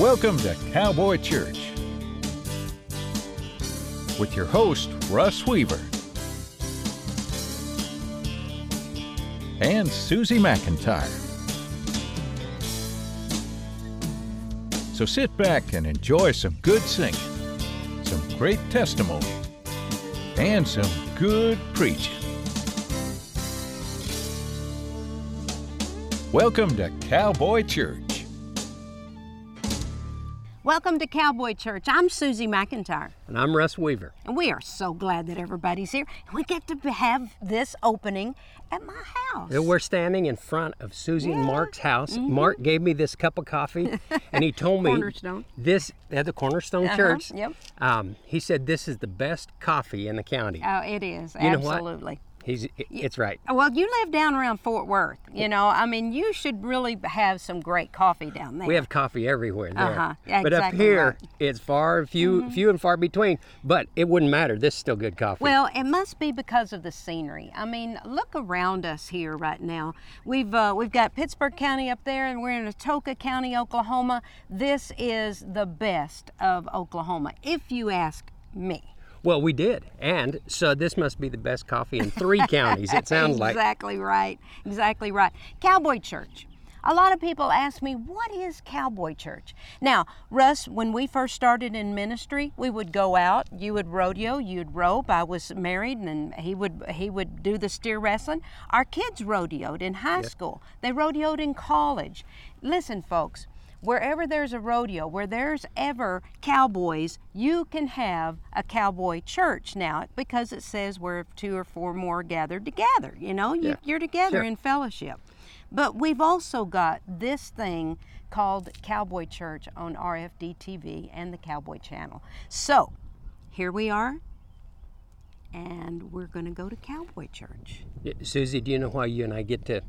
Welcome to Cowboy Church with your host, Russ Weaver, and Susie McIntyre. So sit back and enjoy some good singing, some great testimony, and some good preaching. Welcome to Cowboy Church. Welcome to Cowboy Church. I'm Susie McIntyre, And I'm Russ Weaver. and we are so glad that everybody's here. And we get to have this opening at my house. And We're standing in front of Susie and Mark's house. Mark gave me this cup of coffee, and he told me Mm-hmm. Cornerstone. this at the Cornerstone Uh-huh, Church. yep. Um, he said this is the best coffee in the county. Oh, it is. You know what? He's it's right. Well, you live down around Fort Worth. You know, I mean, you should really have some great coffee down there. We have coffee everywhere there. Uh-huh. Yeah, but up here right. Mm-hmm. it's far few few and far between. But it wouldn't matter. This is still good coffee. Well, it must be because of the scenery. I mean, look around us here right now. We've uh, we've got Pittsburg County up there, and we're in Atoka County, Oklahoma. This is the best of Oklahoma, if you ask me. Well, we did. And so this must be the best coffee in three counties. It sounds like. exactly right. Exactly right. Cowboy Church. A lot of people ask me, what is Cowboy Church? Now, Russ, when we first started in ministry, we would go out. You would rodeo, you'd rope. I was married, and he would he would do the steer wrestling. Our kids rodeoed in high school. They rodeoed in college. Listen, folks, wherever there's a rodeo, where there's ever cowboys, you can have a cowboy church now because it says where two or four more gathered together. You know, you, Yeah. you're together Sure. in fellowship. But we've also got this thing called Cowboy Church on RFD TV and the Cowboy Channel. So here we are, and we're going to go to Cowboy Church. Susie, do you know why you and I get to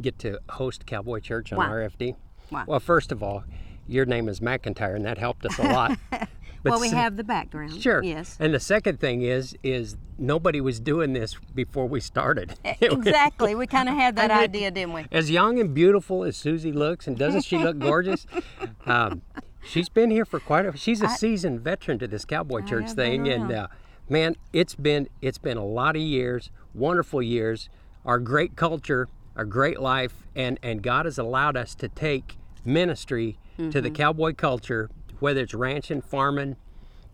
get to host Cowboy Church on Why? RFD? Why? Well, first of all, your name is McIntyre, and that helped us a lot. Well, we se- have the background. Sure. Yes. And the second thing is, is nobody was doing this before we started. exactly. We kind of had that I idea, didn't we? As young and beautiful as Susie looks, and doesn't she look gorgeous? Um, she's been here for quite a. She's a seasoned veteran to this cowboy church thing, and uh, man, it's been it's been a lot of years, wonderful years. Our great culture, our great life, and and God has allowed us to take ministry to Mm-hmm. the cowboy culture, whether it's ranching, farming,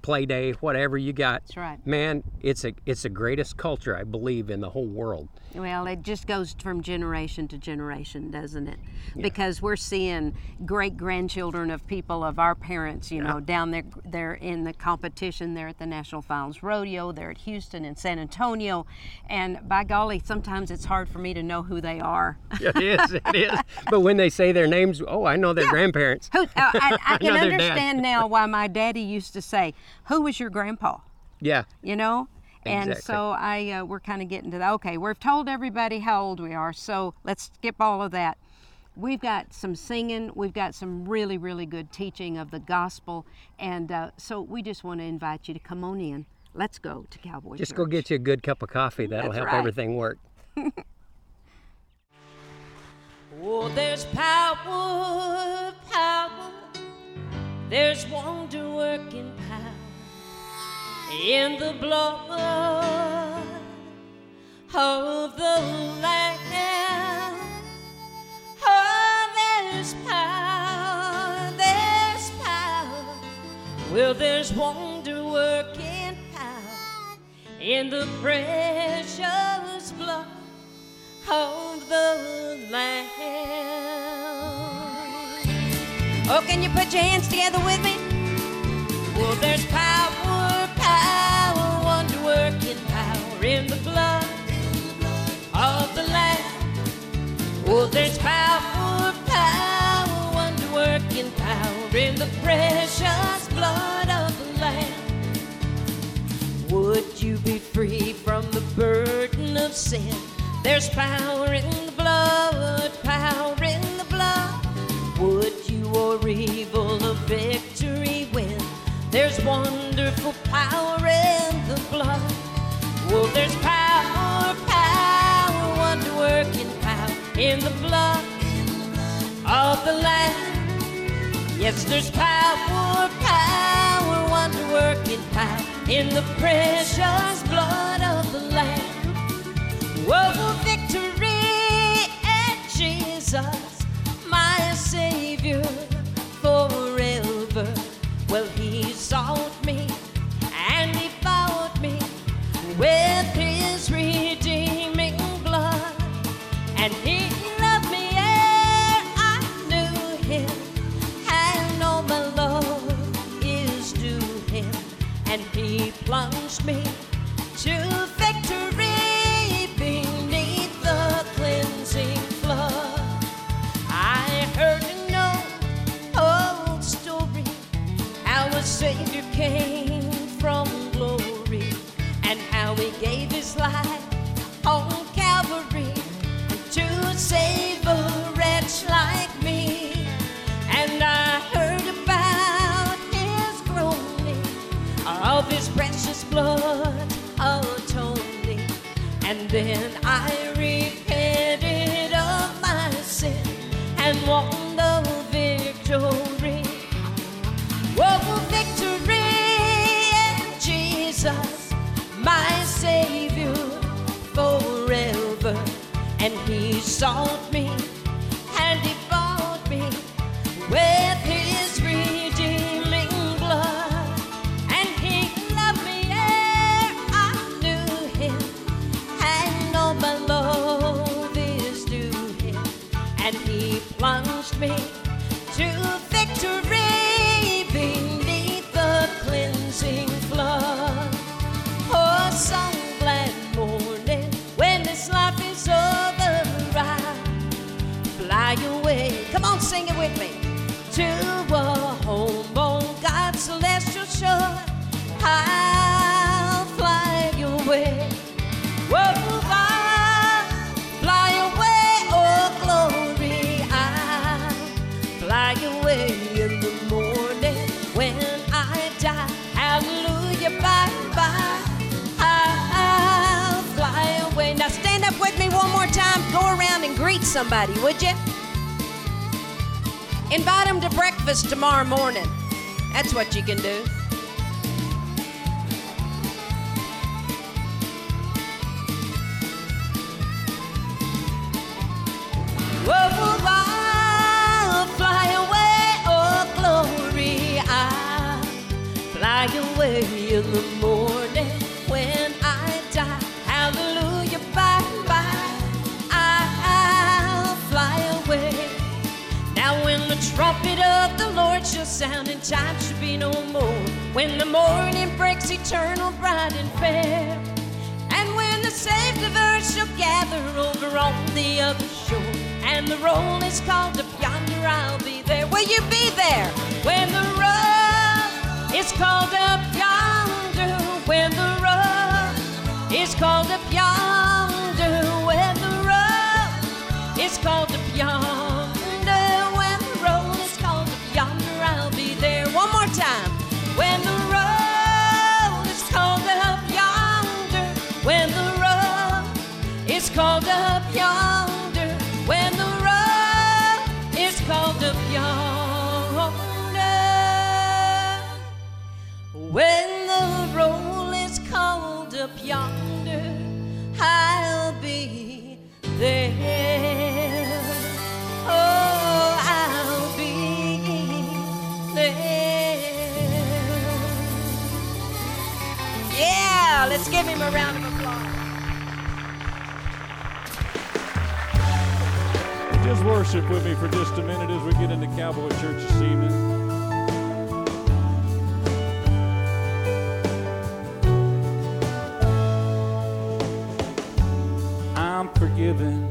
play day, whatever you got. That's right. Man, it's a it's the greatest culture I believe in the whole world. Well, it just goes from generation to generation, doesn't it? Because we're seeing great grandchildren of people of our parents, you know, down there. They're in the competition. They're at the National Finals Rodeo. They're at Houston and San Antonio, and by golly, sometimes it's hard for me to know who they are. It is, it is. But when they say their names, oh, I know their grandparents. Who, uh, I, I can know their dad. understand now why my daddy used to say, "Who was your grandpa?" Yeah. you know and so i uh, we're kind of getting to that okay we've told everybody how old we are so let's skip all of that we've got some singing we've got some really really good teaching of the gospel and uh, so we just want to invite you to come on in let's go to cowboy Just go get you a good cup of coffee. That'll That's help right. everything work. Oh, there's power, power. There's wonder working power in the blood of the Lamb. Oh, there's power, there's power. Well, there's wonder working power in the precious blood of the Lamb. Oh, can you put your hands together with me? Well, there's power, Oh, there's power, power, wonder working power in the precious blood of the Lamb. Would you be free from the burden of sin? There's power in the blood, power in the blood. Would you or evil a victory win? There's wonderful power in the blood. Well, there's power, in the blood of the Lamb. Yes, there's power. power, wonder working power in the precious blood of the Lamb. Oh, victory in Jesus, my Savior blood atoning. And then I repented of my sin and won the victory. Oh, victory in Jesus, my Savior forever. And He sought somebody, would you? Invite them to breakfast tomorrow morning. That's what you can do. Fly away, oh, sound and time should be no more, when the morning breaks eternal, bright and fair, and when the saved of earth shall gather over on the other shore, and the roll is called up yonder, I'll be there. Will you be there? When the roll is called Let's give him a round of applause. Just worship with me for just a minute as we get into Cowboy Church this evening. I'm forgiven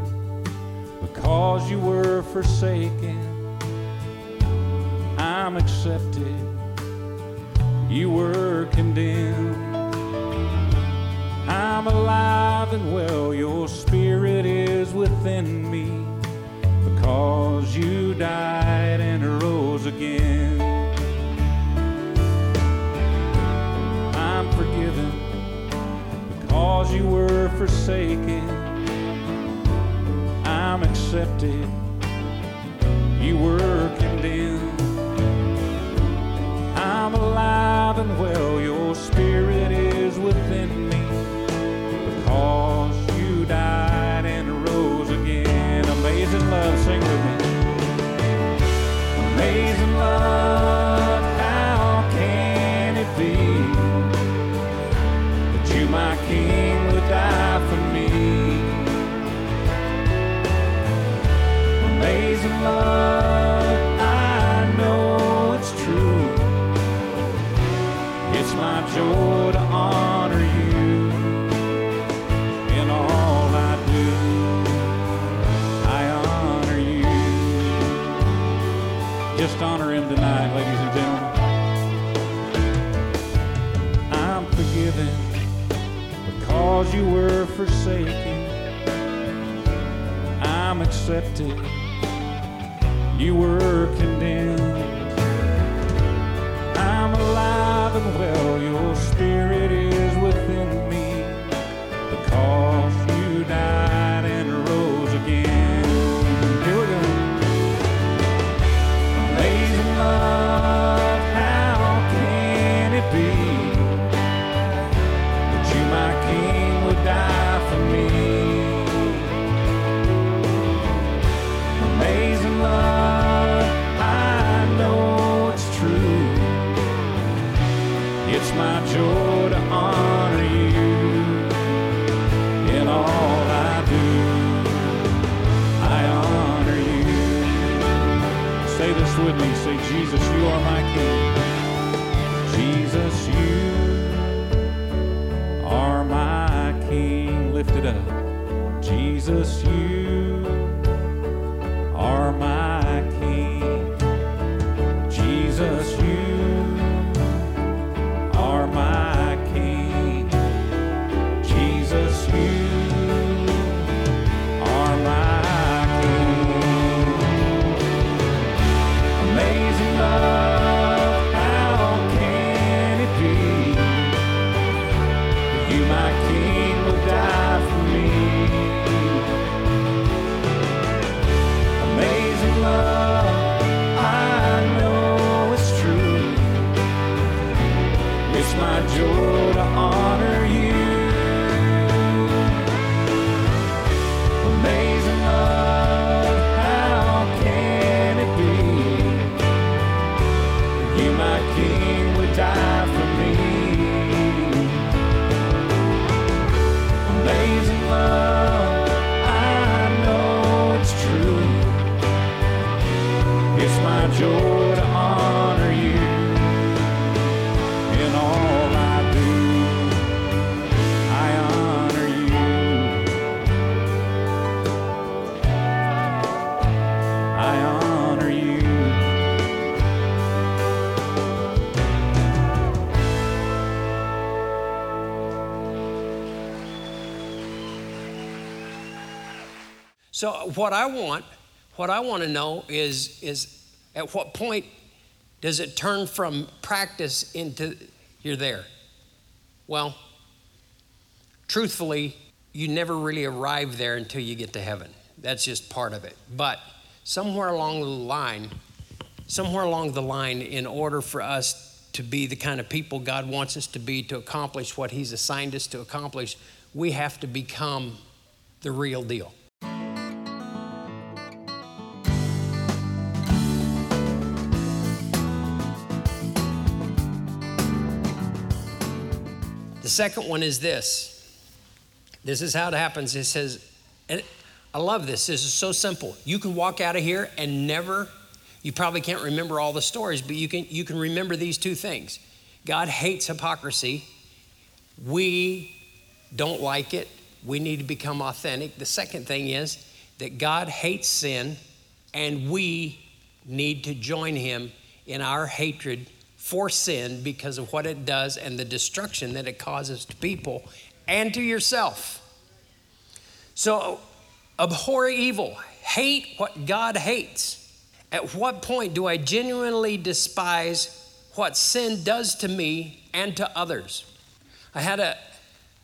because you were forsaken. I'm accepted. You were well. Your spirit is within me because you died and rose again. I'm forgiven because you were forsaken. I'm accepted. You were my joy to honor you in all I do. I honor you. Just honor him tonight, ladies and gentlemen. I'm forgiven because you were forsaken. I'm accepted. You were condemned. I'm alive and well. Jesus, you King, would die So uh, what I want, what I want to know is is at what point does it turn from practice into you're there? Well, truthfully, you never really arrive there until you get to heaven. That's just part of it. But somewhere along the line, somewhere along the line, in order for us to be the kind of people God wants us to be to accomplish what He's assigned us to accomplish, we have to become the real deal. Second one is this. This is how it happens. It says, and I love this. This is so simple. You can walk out of here and never, you probably can't remember all the stories, but you can you can remember these two things. God hates hypocrisy. We don't like it. We need to become authentic. The second thing is that God hates sin and we need to join him in our hatred for sin because of what it does and the destruction that it causes to people and to yourself. So, abhor evil, hate what God hates. At what point do I genuinely despise what sin does to me and to others? I had a,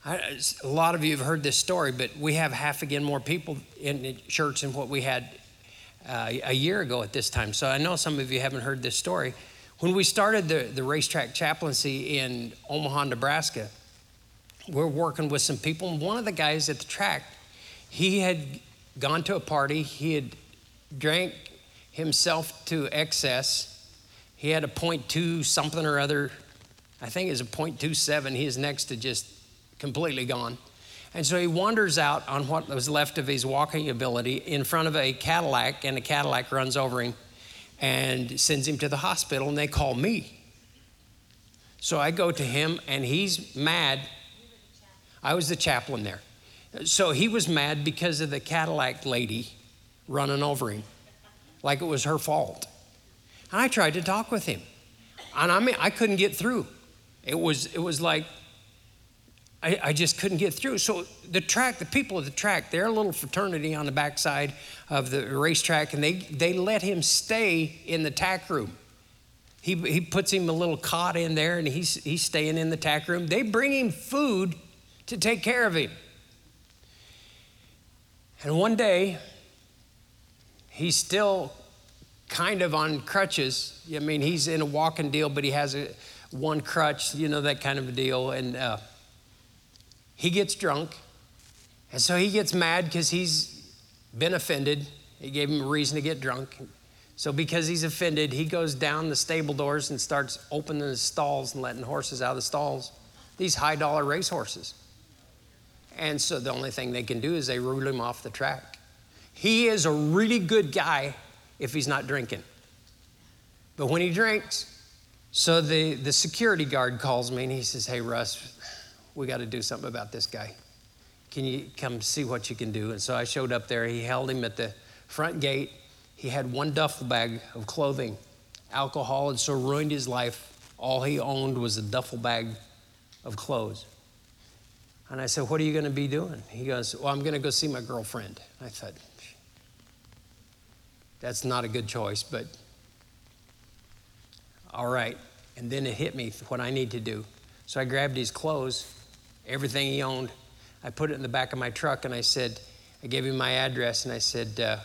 I, a lot of you have heard this story, but we have half again more people in church than what we had uh, a year ago at this time. So I know some of you haven't heard this story. When we started the, the racetrack chaplaincy in Omaha, Nebraska, we're working with some people, and one of the guys at the track, he had gone to a party, he had drank himself to excess. He had a .2 something or other, I think it's a .27. He is next to just completely gone. And so he wanders out on what was left of his walking ability in front of a Cadillac, and the Cadillac runs over him and sends him to the hospital, and they call me. So I go to him, and he's mad. I was the chaplain there. So he was mad because of the Cadillac lady running over him, like it was her fault. And I tried to talk with him. And I mean, I couldn't get through. It was, it was like, I, I just couldn't get through. So the track, the people of the track, they're a little fraternity on the backside of the racetrack, and they, they let him stay in the tack room. He, he puts him a little cot in there, and he's, he's staying in the tack room. They bring him food to take care of him. And one day, he's still kind of on crutches. I mean, he's in a walking deal, but he has a one crutch, you know, that kind of a deal. And uh, he gets drunk. And so he gets mad because he's been offended. He gave him a reason to get drunk. So, because he's offended, he goes down the stable doors and starts opening the stalls and letting horses out of the stalls. These high dollar race horses. And so, the only thing they can do is they rule him off the track. He is a really good guy if he's not drinking. But when he drinks, so the, the security guard calls me and he says, Hey, Russ, we got to do something about this guy. Can you come see what you can do? And so I showed up there. He held him at the front gate. He had one duffel bag of clothing. Alcohol had so ruined his life, all he owned was a duffel bag of clothes. And I said, What are you going to be doing? He goes, Well, I'm going to go see my girlfriend. I thought, That's not a good choice, but all right. And then it hit me what I need to do. So I grabbed his clothes, everything he owned. I put it in the back of my truck and I said, I gave him my address and I said, uh,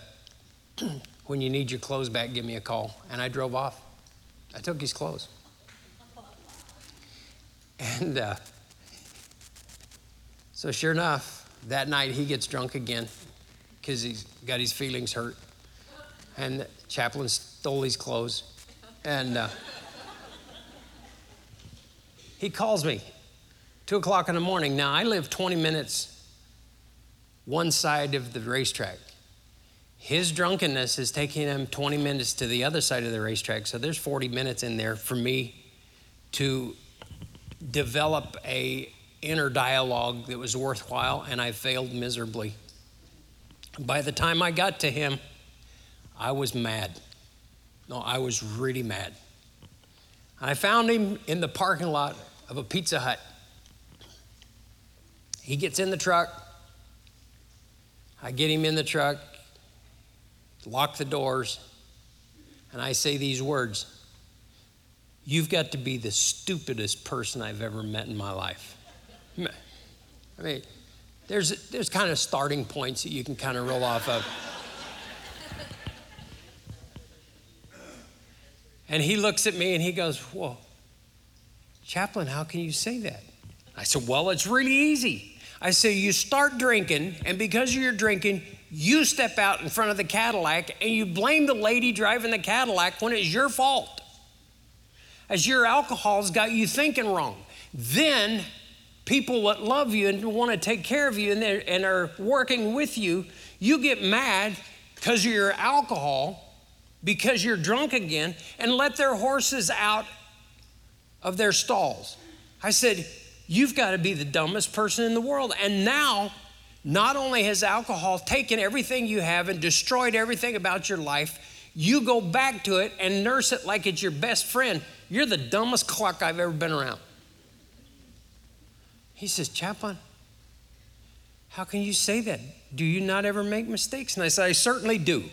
when you need your clothes back, give me a call. And I drove off. I took his clothes. And uh, so, sure enough, that night he gets drunk again because he's got his feelings hurt. And the chaplain stole his clothes. And uh, he calls me, two o'clock in the morning. Now, I live 20 minutes one side of the racetrack. His drunkenness is taking him 20 minutes to the other side of the racetrack. So there's 40 minutes in there for me to develop a inner dialogue that was worthwhile, and I failed miserably. By the time I got to him, I was mad. No, I was really mad. I found him in the parking lot of a Pizza Hut. He gets in the truck. I get him in the truck, lock the doors, and I say these words You've got to be the stupidest person I've ever met in my life. I mean, there's, there's kind of starting points that you can kind of roll off of. And he looks at me and he goes, Whoa, Chaplain, how can you say that? I said, Well, it's really easy. I said, You start drinking, and because you're drinking, you step out in front of the Cadillac and you blame the lady driving the Cadillac when it's your fault. As your alcohol's got you thinking wrong. Then people that love you and want to take care of you and, and are working with you, you get mad because of your alcohol, because you're drunk again, and let their horses out of their stalls. I said, You've got to be the dumbest person in the world. And now, not only has alcohol taken everything you have and destroyed everything about your life, you go back to it and nurse it like it's your best friend. You're the dumbest cluck I've ever been around. He says, Chaplain, how can you say that? Do you not ever make mistakes? And I said, I certainly do.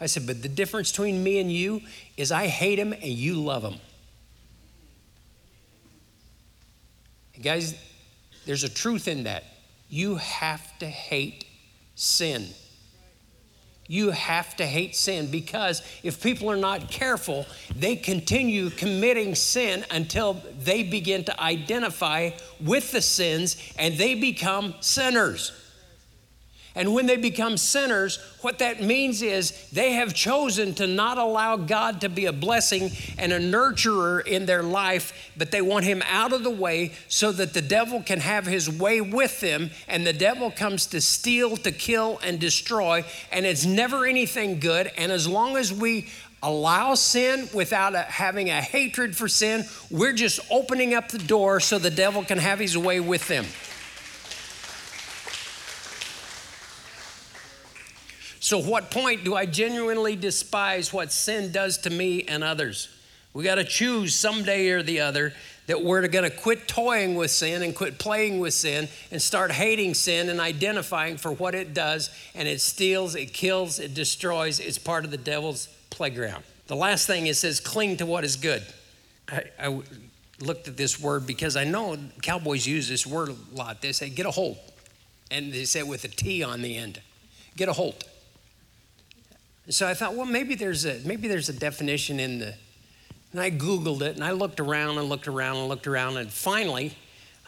I said, but the difference between me and you is I hate him and you love guys, there's a truth in that. You have to hate sin. You have to hate sin because if people are not careful, they continue committing sin until they begin to identify with the sins and they become sinners. And when they become sinners, what that means is they have chosen to not allow God to be a blessing and a nurturer in their life, but they want Him out of the way so that the devil can have his way with them. And the devil comes to steal, to kill, and destroy. And it's never anything good. And as long as we allow sin without a, having a hatred for sin, we're just opening up the door so the devil can have his way with them. So, what point do I genuinely despise what sin does to me and others? We got to choose someday or the other that we're going to quit toying with sin and quit playing with sin and start hating sin and identifying for what it does. And it steals, it kills, it destroys. It's part of the devil's playground. The last thing it says, cling to what is good. I, I looked at this word because I know cowboys use this word a lot. They say, get a hold. And they say it with a T on the end. Get a hold. So I thought, well, maybe there's a maybe there's a definition in the and I Googled it and I looked around and looked around and looked around and finally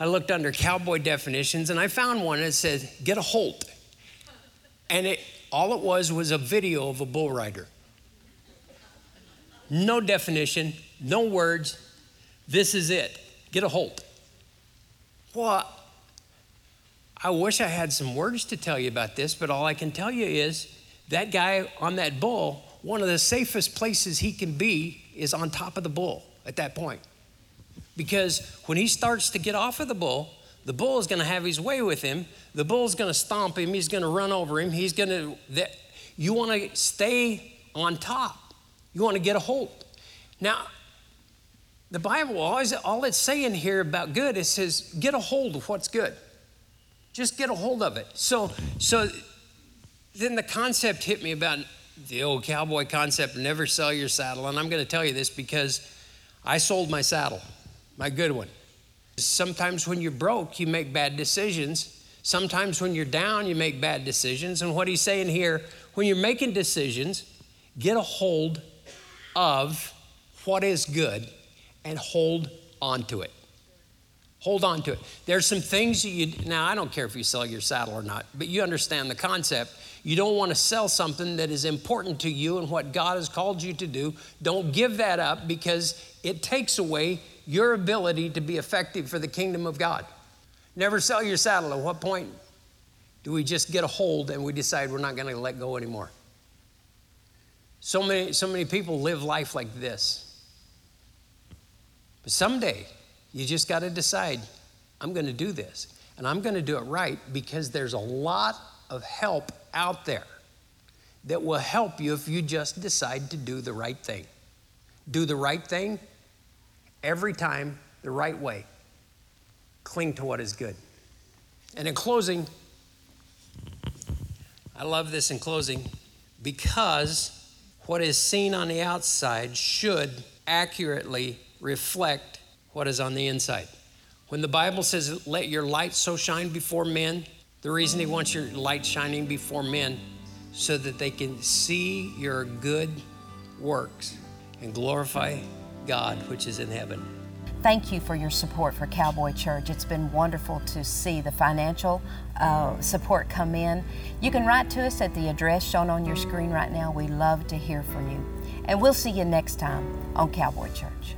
I looked under cowboy definitions and I found one that said, get a holt. And it all it was was a video of a bull rider. No definition, no words. This is it. Get a holt. Well, I wish I had some words to tell you about this, but all I can tell you is that guy on that bull, one of the safest places he can be is on top of the bull at that point. Because when he starts to get off of the bull, the bull is going to have his way with him. The bull's going to stomp him. He's going to run over him. He's going to, you want to stay on top. You want to get a hold. Now, the Bible, always, all it's saying here about good, it says, get a hold of what's good. Just get a hold of it. So, so then the concept hit me about the old cowboy concept never sell your saddle. And I'm going to tell you this because I sold my saddle, my good one. Sometimes when you're broke, you make bad decisions. Sometimes when you're down, you make bad decisions. And what he's saying here, when you're making decisions, get a hold of what is good and hold on to it. Hold on to it. There's some things that you, now I don't care if you sell your saddle or not, but you understand the concept. You don't want to sell something that is important to you and what God has called you to do. Don't give that up because it takes away your ability to be effective for the kingdom of God. Never sell your saddle. At what point do we just get a hold and we decide we're not going to let go anymore? So many, so many people live life like this. But someday, you just got to decide I'm going to do this. And I'm going to do it right because there's a lot of help out there that will help you if you just decide to do the right thing. Do the right thing every time, the right way. Cling to what is good. And in closing, I love this in closing because what is seen on the outside should accurately reflect what is on the inside. When the Bible says, let your light so shine before men, the reason he wants your light shining before men so that they can see your good works and glorify God which is in heaven. Thank you for your support for Cowboy Church. It's been wonderful to see the financial uh, support come in. You can write to us at the address shown on your screen right now. We love to hear from you. And we'll see you next time on Cowboy Church.